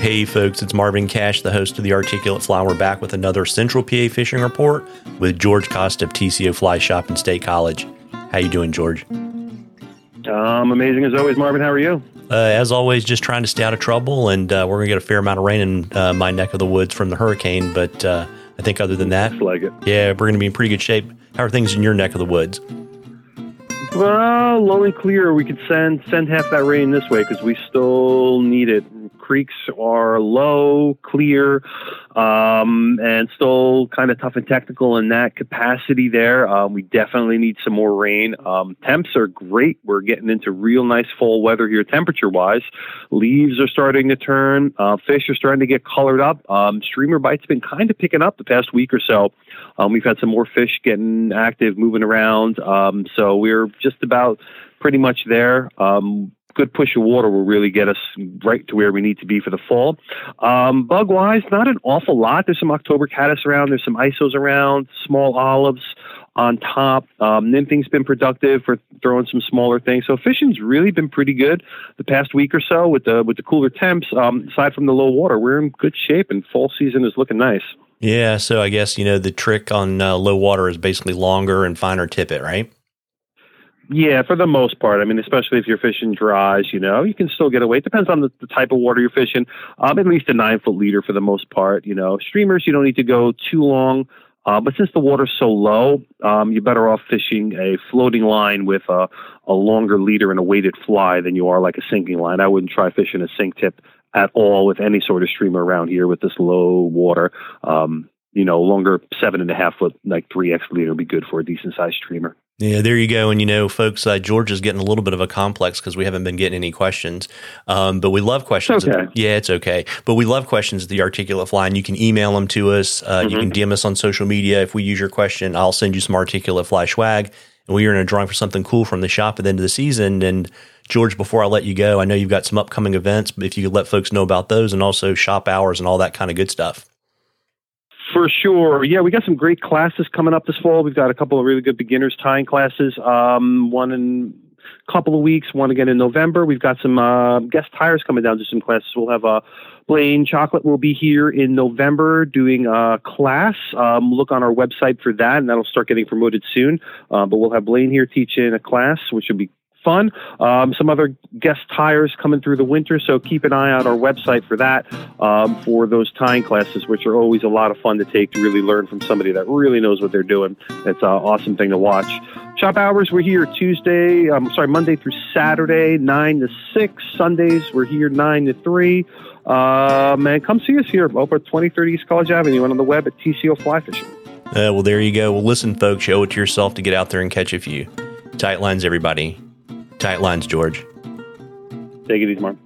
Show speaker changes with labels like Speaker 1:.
Speaker 1: Hey, folks, it's Marvin Cash, the host of the Articulate Fly. We're back with another Central PA fishing report with George Costa of TCO Fly Shop in State College. How you doing, George?
Speaker 2: Um, amazing as always, Marvin. How are you?
Speaker 1: Uh, as always, just trying to stay out of trouble, and uh, we're going to get a fair amount of rain in uh, my neck of the woods from the hurricane. But uh, I think other than that,
Speaker 2: like it.
Speaker 1: yeah, we're going to be in pretty good shape. How are things in your neck of the woods?
Speaker 2: Well, low and clear. We could send send half that rain this way because we still need it creeks are low, clear, um, and still kind of tough and technical in that capacity there. Um, we definitely need some more rain. Um, temps are great. We're getting into real nice fall weather here, temperature wise. Leaves are starting to turn. Uh, fish are starting to get colored up. Um, streamer bites been kind of picking up the past week or so. Um, we've had some more fish getting active, moving around. Um, so we're just about pretty much there. Um, good push of water will really get us right to where we need to be for the fall. Um, bug wise, not an awful lot. There's some October caddis around. There's some isos around. Small olives on top. Um, nymphing's been productive for throwing some smaller things. So fishing's really been pretty good the past week or so with the with the cooler temps. Um, aside from the low water, we're in good shape, and fall season is looking nice.
Speaker 1: Yeah, so I guess you know the trick on uh, low water is basically longer and finer tippet, right?
Speaker 2: Yeah, for the most part. I mean, especially if you're fishing dries, you know, you can still get away. It depends on the, the type of water you're fishing. Um, at least a nine foot leader for the most part. You know, streamers you don't need to go too long. Uh, but since the water's so low, um, you're better off fishing a floating line with a, a longer leader and a weighted fly than you are like a sinking line. I wouldn't try fishing a sink tip at all with any sort of streamer around here with this low water. Um, you know, longer seven and a half foot, like three X leader would be good for a decent sized streamer.
Speaker 1: Yeah, there you go. And you know, folks, uh, George is getting a little bit of a complex because we haven't been getting any questions. Um, but we love questions.
Speaker 2: Okay.
Speaker 1: yeah, it's okay. But we love questions at the Articulate Fly, and you can email them to us. Uh, mm-hmm. You can DM us on social media. If we use your question, I'll send you some Articulate Fly swag. And we are in a drawing for something cool from the shop at the end of the season. And George, before I let you go, I know you've got some upcoming events, but if you could let folks know about those and also shop hours and all that kind of good stuff.
Speaker 2: For sure. Yeah, we got some great classes coming up this fall. We've got a couple of really good beginners tying classes. Um, one in a couple of weeks, one again in November. We've got some uh, guest tires coming down to some classes. We'll have uh, Blane Chocklett will be here in November doing a class. Um, look on our website for that, and that'll start getting promoted soon. Uh, but we'll have Blaine here teaching a class, which will be fun. Um, some other guest tires coming through the winter, so keep an eye on our website for that um, for those tying classes, which are always a lot of fun to take to really learn from somebody that really knows what they're doing. It's an awesome thing to watch. Shop hours, we're here Tuesday, I'm um, sorry, Monday through Saturday, 9 to 6. Sundays, we're here 9 to 3. Um, and come see us here over at 2030 East College Avenue and on the web at TCO Fly Fishing.
Speaker 1: Uh, well, there you go. Well, listen, folks, show it to yourself to get out there and catch a few. Tight lines, everybody. Tight lines, George.
Speaker 2: Take it easy, Mark.